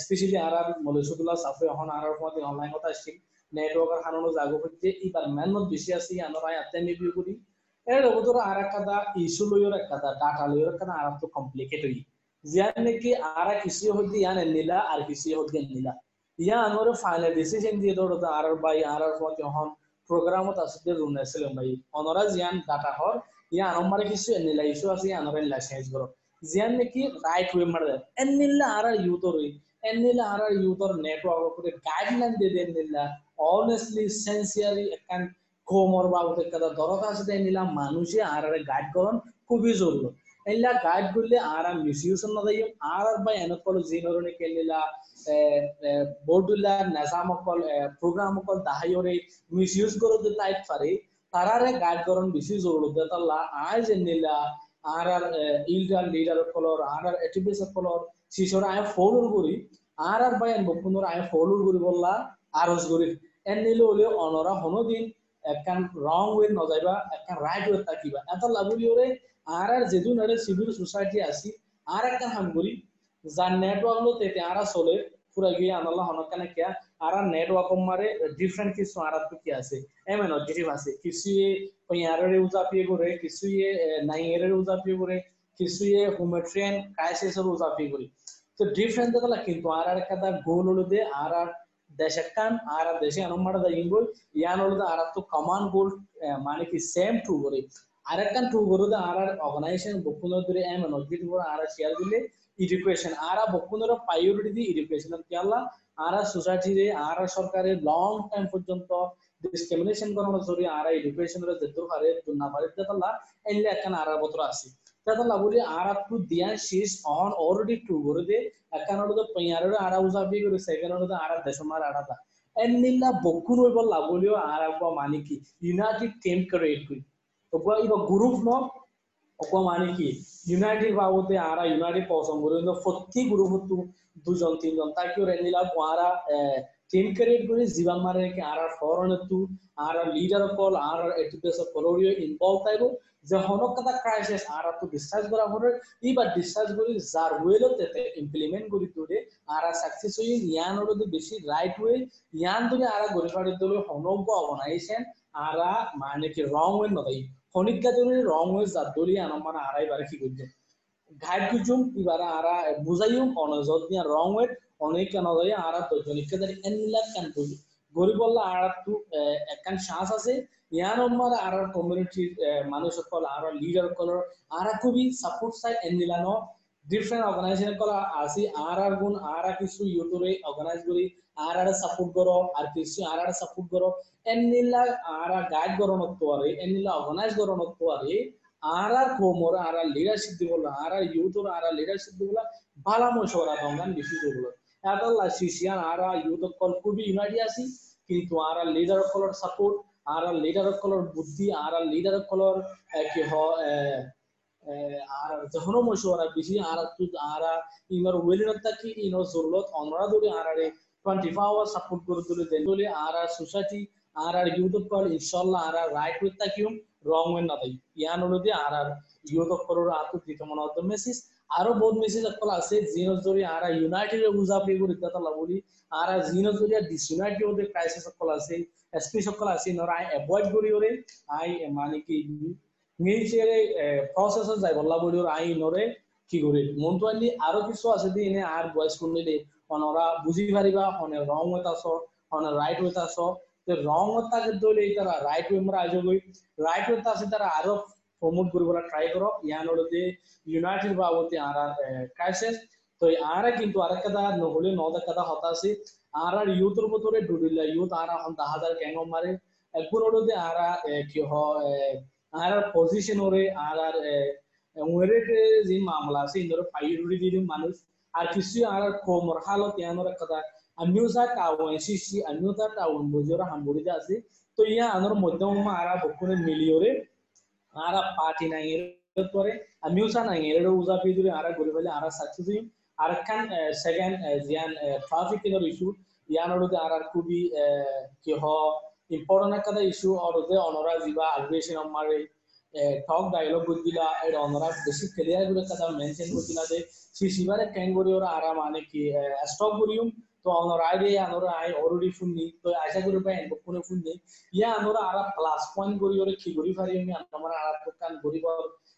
স্পেশালি আর আর মলিসুদুল্লাহ সাফে এখন আর মধ্যে অনলাইন কথা আসছে নেটওয়ার্কের হানানো জাগো হচ্ছে ইবার মেহনত বেশি আছে আমরা আতে নিবিউ করি এর ওপর আর একটা ইস্যু লইর একটা ডাটা একটা আর তো কমপ্লিকেট হই জিয়ান নাকি আর কিছু হইতে ইয়ান নিলা আর কিছু হইতে নিলা। ইয়া আনোর ফাইনাল ডিসিশন দিয়ে দৌড় আর বাই আর আর মত প্রোগ্রামত আছে নেছিলাম ভাই অনরা ডাটা হর ইয়া কিছু ইস্যু আছে আনরা লাইসেন্স করো জিয়ান নাকি রাইট ওয়ে মারে এনিলা আর আর ইউতর এনিলা আর আর ইউতর নেটওয়ার্ক করে গাইডলাইন দিয়ে দেন নিলা অনেস্টলি সেন্সিয়ারি একখান কোমর বাবদ একটা দরকার আছে এনিলা মানুষে আর আর গাইড করন খুবই জরুরি ಎಲ್ಲ ಗಾಡ್ಗುಲ್ಲಿ ಆರ ಮಿಸ್ಯೂಸ್ ಅನ್ನೋದಯ್ಯ ಆರ್ ಬೈ ಎನಕೊಲ್ ಜೀನೋರನೆ ಕೆಲ್ಲಿಲ್ಲ ಬೋರ್ಡುಲ್ಲ ನಜಾಮಕೊಲ್ ಪ್ರೋಗ್ರಾಮಕೊಲ್ দাহাইরে মিসইউজ করো দে টাইপ পারে তারারে গাইড করন বেশি জরুরি দে তাল্লা আজ এনিলা আর আর ইলগাল লিডার কলর আর আর এটিবিএস কলর শিশোর আয় ফলোর করি আর আর বাই বকুনর আয় ফলোর করি বললা আরজ করি এন নিলে হলে অনরা হনদিন একখান রং ওয়ে নজাইবা একখান রাইট ওয়ে তাকিবা এত লাগুলি ওরে আর আর যেদু নড়ে সিভিল সোসাইটি আসি আর একটা হাম যার নেটওয়ার্ক লো তেতে আরা চলে পুরা গিয়ে আনাল্লাহ হনকানে কিয়া আর আর আর আছে। এমন অবজেক্টিভ আছে। কিছু এ পয়ারে উজাপিয়ে করে কিছু এ নাই এর উজাপিয়ে করে কিছু এ হোমেট্রিয়ান ক্রাইসিস এর উজাপিয়ে করে তো ডিফারেন্ট দেখলা কিন্তু আর আর একটা গোল হলো দে আর আর দেশকান আর আর দেশে আনমাড়া দা ইঙ্গল ইয়ান হলো আর তো কমান গোল মানে কি সেম টু করে আরেকখান টু গরুদে আর আর অর্গানাইজেশন বকুনের দূরে এম অবজেক্টিভ আর শেয়ার দিলে এডুকেশন আর বকুনের প্রায়োরিটি দি এডুকেশন কেলা আরা সোসাইটিরে আরা সরকারে লং টাইম পর্যন্ত ডিসক্রিমিনেশন করানোর জরি আরা এডুকেশনের যেতে পারে না পারে তেতাল্লা এলে একখান আরা বতর আছে। তেতাল্লা বলি আরা তু দিয়া শেষ অন অলরেডি টু করে দে একখান তো পেয়ারের আরা উজাবি করে সেকেন্ড তো আরা দেশমার আরা দা এন্নিল্লা বকুন হইব লাবলিও আরা মানি কি? ইউনাইটেড টিম ক্রিয়েট করি। তো ইবা গ্রুপ অকমানে কি? ইউনাইটেড বাবদে আরা ইউনাইটেড পছন্দ করি প্রতি গ্রুপতো দুজন, তিনজন। তাকে রেঞ্জিলা আরা টিম ক্রিয়েট করে জীবন মারে কি আর ফরন তু আর লিডার কল আর এটুপেস কলোরিও ইনভলভ তাইব। যে হনক কথা ক্রাইসিস আর তো ডিসচার্জ করা হরে ইবার ডিসচার্জ করি যার ওয়েলো তেতে ইমপ্লিমেন্ট করি তোরে আর সাকসেস হই ইয়ান হলো বেশি রাইট ওয়ে ইয়ান তুমি আর গরিফাড়ি দলে হনক অবনাইছেন আর মানে কি রং ওয়ে নদাই রং হয়ে জাতলি আনমান আড়াই বারে কি করছে ঘাট কুচুম ইবারা আরা বুঝাইম অনজত নিয়া রং ওয়েট অনেক কেন যায় আরা তো জনিকা দারি এনলা কান আরা তু শ্বাস আছে। ইয়ান আমার আর কমিউনিটির মানুষ সকল আর লিডার সকল আরা খুবই সাপোর্ট সাইড এনলানো different organization কলা আসি আর আর গুণ আর আর কিছু ইউটিউবে অর্গানাইজ করি আর আর সাপোর্ট করো আর কিছু আর আর সাপোর্ট করো এমনিলা আর আর গাইড করণ তোয়ারে এমনিলা অর্গানাইজ করণ তোয়ারে আর আর কোমর আর আর লিডারশিপ দিবলা আর আর ইউটিউব আর আর লিডারশিপ দিবলা ভালো মশওয়ারা দঙ্গান বেশি শিশিয়ান আর আর ইউটিউব কল খুবই কিন্তু আর আর লিডার কলর সাপোর্ট আর আর লিডার কলর বুদ্ধি আর আর লিডার কলর কি হয় যখনও মশওয়ারা বেশি আরা তু আরা ওয়েলিনত থাকি জরুরত অনরা আরারে টোয়েন্টি ফোর আওয়ার সাপোর্ট করে দেন আরা সোসাইটি ইউটিউব কল রাইট রং না ইয়ান হলো আর মেসেজ আরও বহুত মেসেজ অকল আছে জিনো জরি আর আর ইউনাইটেড উজা পে করে দাতা লাগুলি আর জিনো জরি আর ডিসইউনাইটেড ওদের ক্রাইসিস অকল আছে এসপি সকল আছে নরা অ্যাভয়েড করি ওরে আই মানে কি প্রসেস যাই আই নরে কি করি আরও কিছু আছে দি এনে আর ভয়েস করলে অনরা বুঝি পারিবা অনে রং হইতা আস অনে রাইট হইতা আস রং তাকে দলে তারা রাইট ওয়ে গই রাইট আছে তারা আরও ট্ৰাই কৰক। ইয়াৰ লগতে ইউনাইটেড বাবদে আর ক্রাইসিস তো আরা কিন্তু আরেকটা নহলে নদাকাদা হতাশি আর ইউথর ভিতরে ডুডিলা ইউথ আর দা হাজার গ্যাং মারে আর কি হয় আর পজিশন ওরে আর আর উয়েরে যে মামলা আছে ইন্দর ফাইরুরি দিদি মানুষ আর কিছু আর কোমর হালত ইয়ানোর কথা আমিও যা কাউন সিসি আমিও যা কাউন বুঝোরা হামবুড়িতে আছে তো ইয়া আনোর মধ্যম আর বকুনে মিলিওরে আর পার্টি নাই পরে আমিও চা নাই এর উজা পিদুরে আর গরি বলে আর সাকসেস আর খান সেকেন্ড জিয়ান ট্রাফিক এর ইস্যু ইয়ানোর আর খুবই কি হ important একটা ইস্যু আর ওদের অনরা জিবা আগ্রেশন আমারে টক ডায়লগ গুদিলা এর অনরা বেশি ক্লিয়ারগুলো কথা মেনশন গুদিলা দে সি সিবারে ক্যাঙ্গরি ওরা আরা মানে কি স্টক করিউম তো অনরা আইডে অনরা আই অলরেডি ফুননি তো আশা করি পাই এন্ড কোনে ফুননি ইয়া অনরা আরা প্লাস পয়েন্ট করি ওরে কি করি পারি আমি আমরা আরা দোকান করি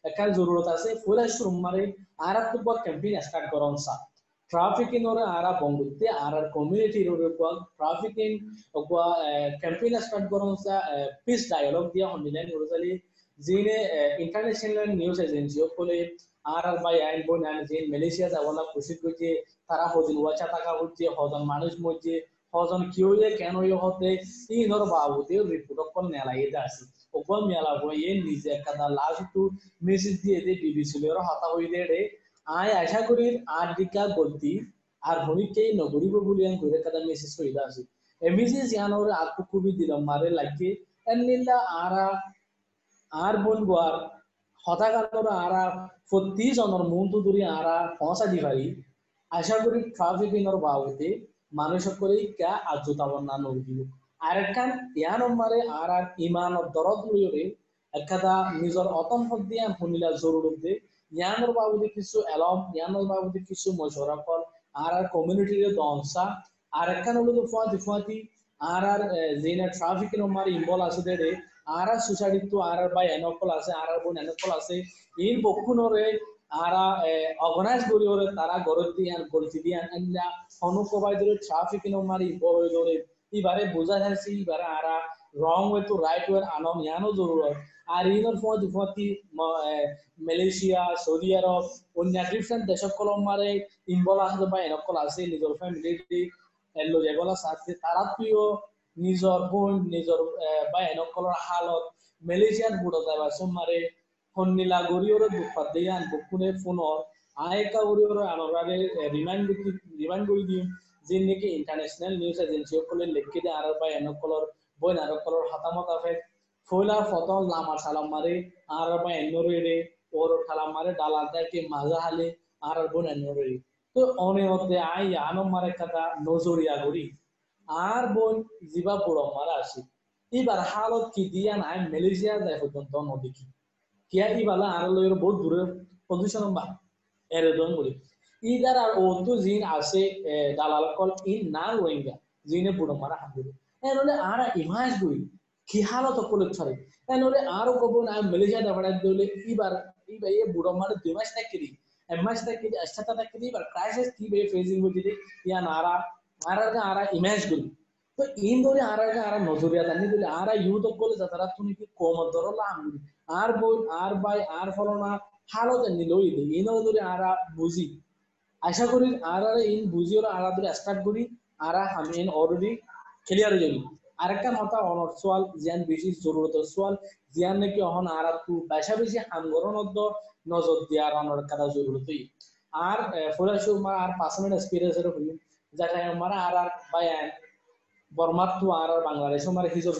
একার জরুরত আছে ফুল শুরু মারে আরা তো ক্যাম্পেইন স্টার্ট করন সা ട്രാഫിക്കിനോട് ആരാ പങ്കുത്തി ആരാ കമ്മ്യൂണിറ്റി ട്രാഫിക്കിൻ ഒക്കുക ക്യാമ്പയിൻ സ്റ്റാർട്ട് കറുന്ന পিস ডায়ালগ দিয়া হন্ডিলেন ওরজালি জিনে ইন্টারন্যাশনাল নিউজ এজেন্সি বলে আর আর বাই আইন বোন আইন জিন মালয়েশিয়া যাওয়ালা খুশি করছে তারা হদিন ওয়াচা টাকা হচ্ছে হজন মানুষ মধ্যে হজন কি হইলে কেন ইয়ে হতে এই ধর বাবুতে রিপোর্ট কল নেলাইতে আসি ওপর মেলা বইয়ে নিজে একটা লাস্ট টু মেসেজ দিয়ে দে বিবিসি হাতা হইলে রে আয় আশা করি আর দিকা গলতি আর হনিকে নগরিব বলি আমি ঘুরে কাদা মেসেজ কইলা আছি এমিজি জানোরে আকু খুবই দিলাম মারে লাগে এনলিলা আরা আর বন গোয়ার হতাকানোর আরা প্রতি জনের মন তো দূরে আরা পৌঁছা দি পারি আশা করি ট্রাফিক ইনর বাবুতে মানুষ করে কা আজুতাবন না নগিব আর একখান ইয়ান মারে আর আর ইমান দরদ উড়িয়ে একখাদা নিজর অতম হদ্দিয়া শুনিলা জরুরত দে জ্ঞানর বাবদে কিছু এলম জ্ঞানর বাবদে কিছু মশওরা কল, আর আর কমিউনিটির দংসা আর একখান হলো ফুয়াতি ফুয়াতি, আর আর যেনা ট্রাফিক মারি ইনভলভ আছে দে আর আর সোসাইটি আর আর বাই এনকল আছে, আর আর বোন এনকল আছে ইন বকুনরে আর অর্গানাইজ করি ওরে, তারা গরত দিয়ে আর গলতি দিয়ে আনলা অনুকবাই ধরে ট্রাফিক মারি ইনভলভ হয়ে ধরে ইবারে বোঝা যাচ্ছে ইবারে আর রং ওয়ে তো রাইট ওয়ে আনম, ইয়ানো জরুরত। আর ইনর ফুয়াতি ফুয়াতি মালয়েশিয়া, সৌদি আরব, অন্য ডিফারেন্ট দেশসকল মারে ইনভলভ আছে বা এনেকল আছে, নিজৰ ফেমিলি এলো যেগুলো আছে তারা তুইও নিজৰ বোন, নিজৰ বা এনেকলৰ হালত মালয়েশিয়ান বুড়ো যাবা সোমারে সন্নিলা গরিওর দুঃখত দিয়ে, আন বকুনে ফোনৰ আয়েকা গরিওর আনরারে রিমাইন্ড রিমাইন্ড করে দিম যে নাকি ইন্টারন্যাশনাল নিউজ এজেন্সি সকলে লিখি দিয়ে আর বা এনেকলৰ বই নারকলৰ হতামত আছে ফয়লা ফতন লামা সালাম মারে আর বা এন্নরে ওর ঠালাম মারে ডালাল তাকে মাজা হালে আর বোন এন্নরে তো অনে হতে আই আনম মারে কথা নজরিয়া করি আর বোন জিবা বুড়ো মারা আসি এবার হালত কি দিয়া নাই মালয়েশিয়া যায় পর্যন্ত নদীকি কিয়া ইবালা আর লয়ের বহুত দূরে পজিশন বা এরে দন বলি। ইদার আর ওতো জিন আছে দালাল কল ইন না রোহিঙ্গা জিনে বুড়ো মারা হাবুরে এনলে আর ইমাজ গুই কলে আরও মালয়েশিয়া দাবড়া দিলে ইবার ইবার এ বুড়ো মারা দুই মাস থাকি এক মাস থাকি থাকি ইবার ক্রাইসিস কি বে ফেসিং বুঝি ইয়া নারা আরার আরা ইমেজ গুলি। তো ইন ধরে আরার আরা নজরিয়া জানি দিলে। আরা ইউথ বলে যারা তুমি কি কম ধরলা আমগুলি আর বই আর বাই আর ফলনা, হালত নিল ইদে ইন ধরে আরা বুঝি আশা করি আর আর ইন বুঝি ওরা আরা ধরে স্টার্ট করি আরা আমি ইন অলরেডি ক্লিয়ার হয়ে যাবি আরেকটা মাথা অনর সোয়াল জিয়ান বেশি জরুরত। সোয়াল জিয়ান নাকি অহন আর তু বেশা বেশি হামগরণত নজর দিয়া অনর কাদা জরুরতই। আর ফলাশু আর পার্সোনাল এক্সপিরিয়েন্স এর আমার আর আর বায়ান আর আর বাংলাদেশ আমার হিজব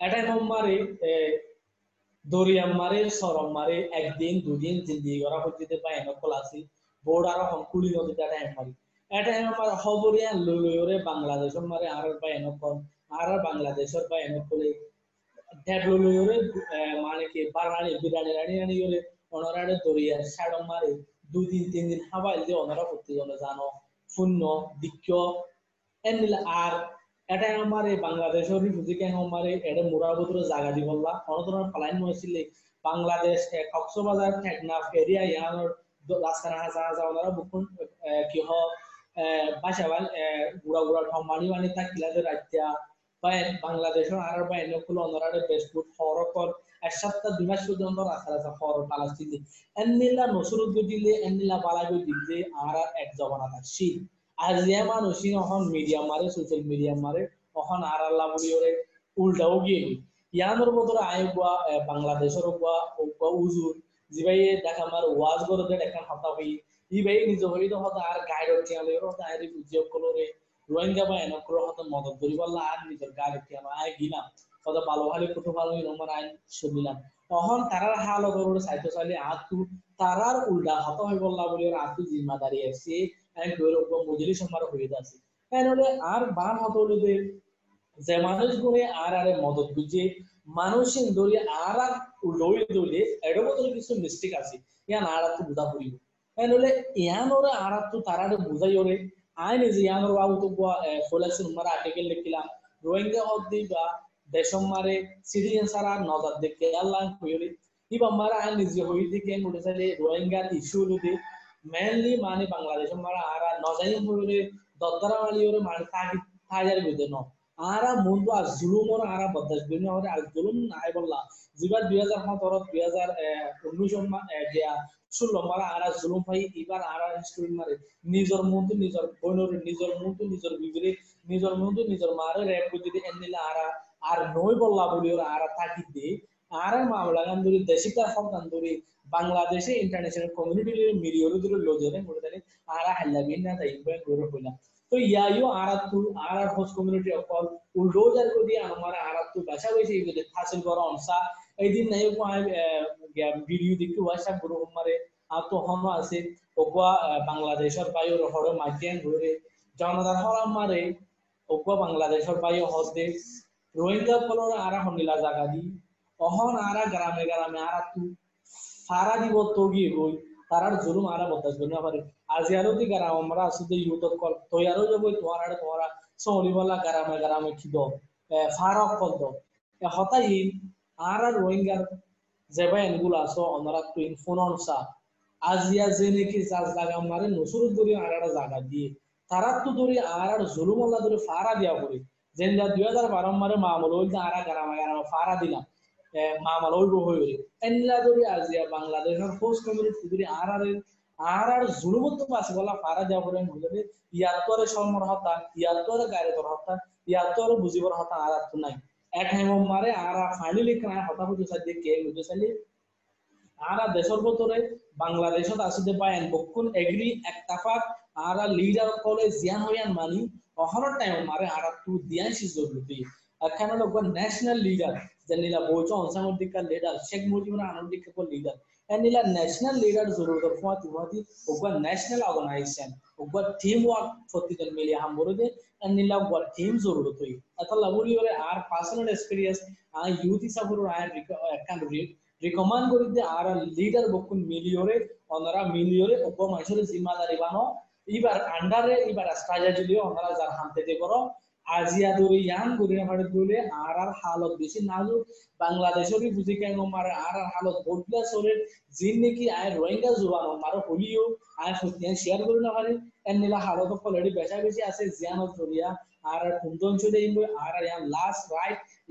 এটা মারে দরিয়াম মারে সরম মারে একদিন, দুদিন করা কল আছে। বোর্ড এটা আমার খবরিয়া লইরে বাংলাদেশ মারে আর বায়ান কল আর বাংলাদেশের বায়ান কলে ডেড লইরে মানে কি বারানি বিরানি রানি রানি করে অনরারে দরিয়া সাড় মারে দুই দিন, তিন দিন হাবাইল দিয়ে অনারা করতে জন্য জানো, শূন্য দিক্ষ এমনিলে আর এটা আমার বাংলাদেশের রিফিউজি ক্যাম্প আমার এটা মুরার ভিতরে জায়গা দি বললা অনতনের পালাইন হয়েছিল বাংলাদেশ কক্সবাজার টেকনাফ এরিয়া ইয়ানোর রাস্তার হাজা হাজা ওনারা বুকুন কি হ বাসাবাল গুড়া গুড়া ঠম মানি যে রাজ্যা বা বাংলাদেশের আর বা এনে খুলে ওনারা বেস্টফুড হরকর এক সপ্তাহ দুই মাস পর্যন্ত রাস্তা পালাস্তিন আর এক থাকছি আর যে মানুষ এখন মিডিয়া মারে সোশ্যাল মিডিয়া মারে এখন আর আল্লাহ উল্টাও গিয়ে ইয়ানোর মতো আয় গোয়া বাংলাদেশের গোয়া উজুর যিবাই দেখা মার ওয়াজ করে দেখা হতা হই ই ভাই নিজ হই তো হতা, আর গাইড আলে হতা আর আর হয়ে হয়ে আর যে মানুষগুলো আর আরে মদত বুঝে, মানুষের দৌড়ে আর আর লই এর মধ্যে কিছু মিস্টেক আছে। ইয়ান আর তো বুঝা পড়িব তাহলে ইয়ানোরে আরাতু তারারে বুঝাই ওরে আইনে যে ইয়ানোর বাবু তো ফোলাক্সের উমারা আর্টিকেল লিখলাম রোহিঙ্গা অব্দি বা দেশমারে সিটিজেন সারা নজর দেখে আল্লাহ হইলে ইবা মারা আইন নিজে হই দিকে উঠেছে রোহিঙ্গার ইস্যু লুদি মেনলি মানে বাংলাদেশের মারা আরা নজাই হইলে দদ্দারা মালি ওরে মানে তাগি তাজার বিদে ন আরা মন্দু আর জুলুম ওর আরা বদাস দিন আর জুলুম নাই বললা জিবার দুই হাজার সতেরো দুই হাজার উনিশ ষোলো মারা আরা জুলুম ভাই এবার আরা স্টুডেন্ট মারে নিজের মধ্যে নিজের বোনের নিজের মধ্যে নিজের বিবিরে নিজের মধ্যে নিজের মারে র্যাপ করে দিতে এনিলে আরা আর নই বললা বলি ওরা আরা তাকি দে আরা মামলা গান ধরে দেশিকা সব গান ধরে বাংলাদেশে ইন্টারন্যাশনাল কমিউনিটি মিলিয়ন ধরে লোজরে মরে দেনে আরা হাল্লা বিন না তাই গরে হইলা तो यायो आरातु आरा होस्ट कम्युनिटी অকল উল্ডোজার को दिया हमारा आरातु भाषा वैसे ये जो हासिल करो हमसा এদিন নাই को आए ভিডিও দেখি হোয়াটসঅ্যাপ গ্রুপ আমারে আর তো হন আছে ওগা বাংলাদেশের বায়ুর হড় মাইকেন ধরে জনতার হর আমারে ওগা বাংলাদেশের বায়ু হদে রোহিঙ্গা ফলর আরা হনিলা জায়গা দি। অহন আরা গ্রামে গ্রামে আরা তু সারা দিব তো গিয়ে গই তারার জুলুম আরা বদাস করতে পারে আজিয়ারতি গারাম আমরা আসলে ইউটত কল। তৈয়ারও যাব তোমার তোমারা সলিবলা গারামে গারামে খিদ। ফারক কল তো হতাই আর আর রোহিঙ্গার যেবা এনগুলো আছো অনারা টুইন ফোনন সা আজিয়া যে নাকি চাষ জাগা মারে নসুর ধরে আর জায়গা দিয়ে। তারা তো ধরে আর আর জুলুম আল্লাহ ধরে ফারা দিয়া করে যেন দুই হাজার বারো মারে মামল হইল আর গারামে গারামে ফারা দিলাম মামল হইব হইবে এনলা ধরে আজিয়া বাংলাদেশের হোস্ট কমিউনিটি ধরে আর আর আর আর জুলুমত আছে বলা ফারা দেওয়া করে বুঝলে ইয়াত্তরে সমর হতা ইয়াত্তরে গায়ে তোর হতা ইয়াত্তরে বুঝিবর হতা আর আর নাই। এক নম্বর মারে, আর ফাইনালি কেন হতা বুঝে সাথে কে বুঝে সালি আর দেশের ভিতরে বাংলাদেশত আসিতে পায়েন বকুন এগ্রি একতাফাক আর লিডার কলে জিয়ান হইয়ান মানি অহর টাইম মারে, আর তু দিয়ান জরুরি এখানে লোক ন্যাশনাল লিডার যেনিলা বৌচো অনসামদিকা leader Sheikh Mujibur আনন্দিকা leader and ila national leader zurur fuati fuati ogwa national organization ogwa teamwork foti kan meli ham borode and ila ogwa team zurur toi ata laburi ore ar personal experience a youth saburu i can recommend করি যে আর leader বকুন মিলিয়রে ওনারা মিলিয়রে ogwa মানুষের জিম্মাদারি বানো এবার আন্ডারে এবার স্ট্রাজা যদি ওনারা যার হামতে করো আজিয়া দরে ইয়ান গরিনা ফাড়ে দলে আর আর হালত বেশি নাজু বাংলাদেশেরই বুঝি কেন মারে আর আর হালত বদলা সরের জিন নাকি আয় রোহিঙ্গা জুবান মারো হলিও আয় ফতিয়ান শেয়ার করি না পারে এর নিলা হালত অলরেডি বেচা বেশি আছে জিয়ানত জরিয়া আর আর কুন্দন চলে আর আর ইয়ান লাস্ট রাইট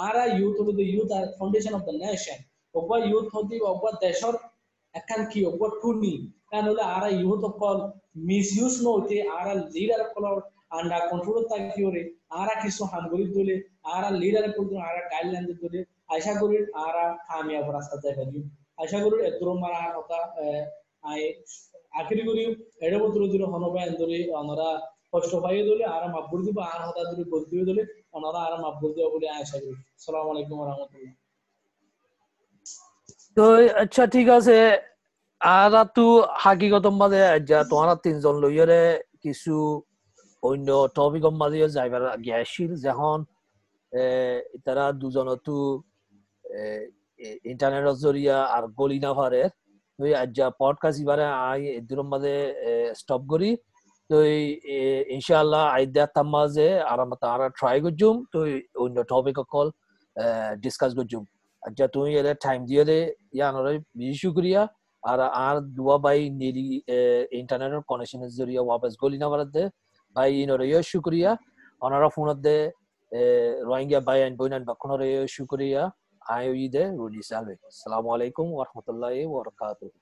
আরা ইউথ হলো youth R foundation of the nation ಒಬ್ಬ ಯೂತ್ ಹೋದಿ ಒಬ್ಬ ದೇಶರ್ ಅಕ್ಕನ್ ಕಿ ಒಬ್ಬ ಟೂನಿ কারণ হলে আরা ইউথ অকল মিস ইউজ নইতে আরা লিডার অকল আন্ডা কন্ট্রোল থাকি ওরে আরা কিছু হামগরি দলে আরা লিডার করতে আরা গাইডলাইন দলে আশা করি আরা কামিয়াব রাস্তা যাই পারি আশা করি এদর মারা কথা আই আখিরি করি এড়ে বতর দিলে হনবাই দলে অনরা কষ্ট পাই দলে আরা মাবুর দিব আর হতা দলে বলতে দলে অনরা আরা মাবুর দিব বলে করি। আলাইকুম তো আচ্ছা ঠিক আছে। আর তো হাকিগত মাঝে যা তিনজন কিছু অন্য টপিক মাঝে যাইবার গিয়াছিল যখন তারা দুজনতো ইন্টারনেটের জরিয়া আর গলি না পারে তুই আজ পডকাস্ট ইবারে আই এদুর মাঝে স্টপ করি তো ইনশাআল্লাহ আইদা তামাজে আর তারা ট্রাই করজুম তো অন্য টপিক কল ডিসকাস করজুম আজ তুই এলে টাইম দিয়ে দে শুক্রিয়া। আর আর দুয়া বাই নেলি ইন্টারনেটের কানেকশনের জরিয়া ওয়াপস গলি না বাড়াতে। বাই ইনরে শুক্রিয়া। ওনারা ফোনত দে রোহিঙ্গা বাই আইন বইনান শুক্রিয়া। আয় ঈদে রুলি আসসালামু আলাইকুম ওয়া